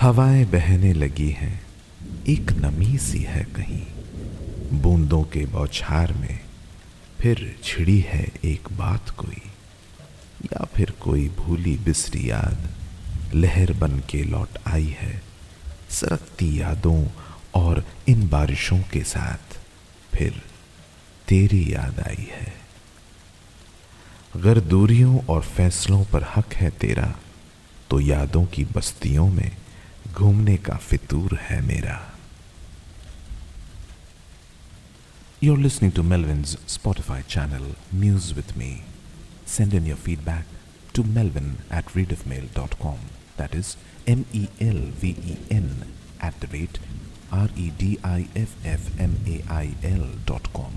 हवाएँ बहने लगी हैं। एक नमी सी है कहीं। बूंदों के बौछार में फिर छिड़ी है एक बात कोई। या फिर कोई भूली बिसरी याद लहर बन के लौट आई है। सरकती यादों और इन बारिशों के साथ फिर तेरी याद आई है। अगर दूरियों और फैसलों पर हक है तेरा तो यादों की बस्तियों में घूमने का फितूर है मेरा You're listening to Melvin's Spotify channel, Muse with Me. Send in your feedback to melvin at readofmail.com. That is M E L V E N at the rate R E D I F F M A I L dot com.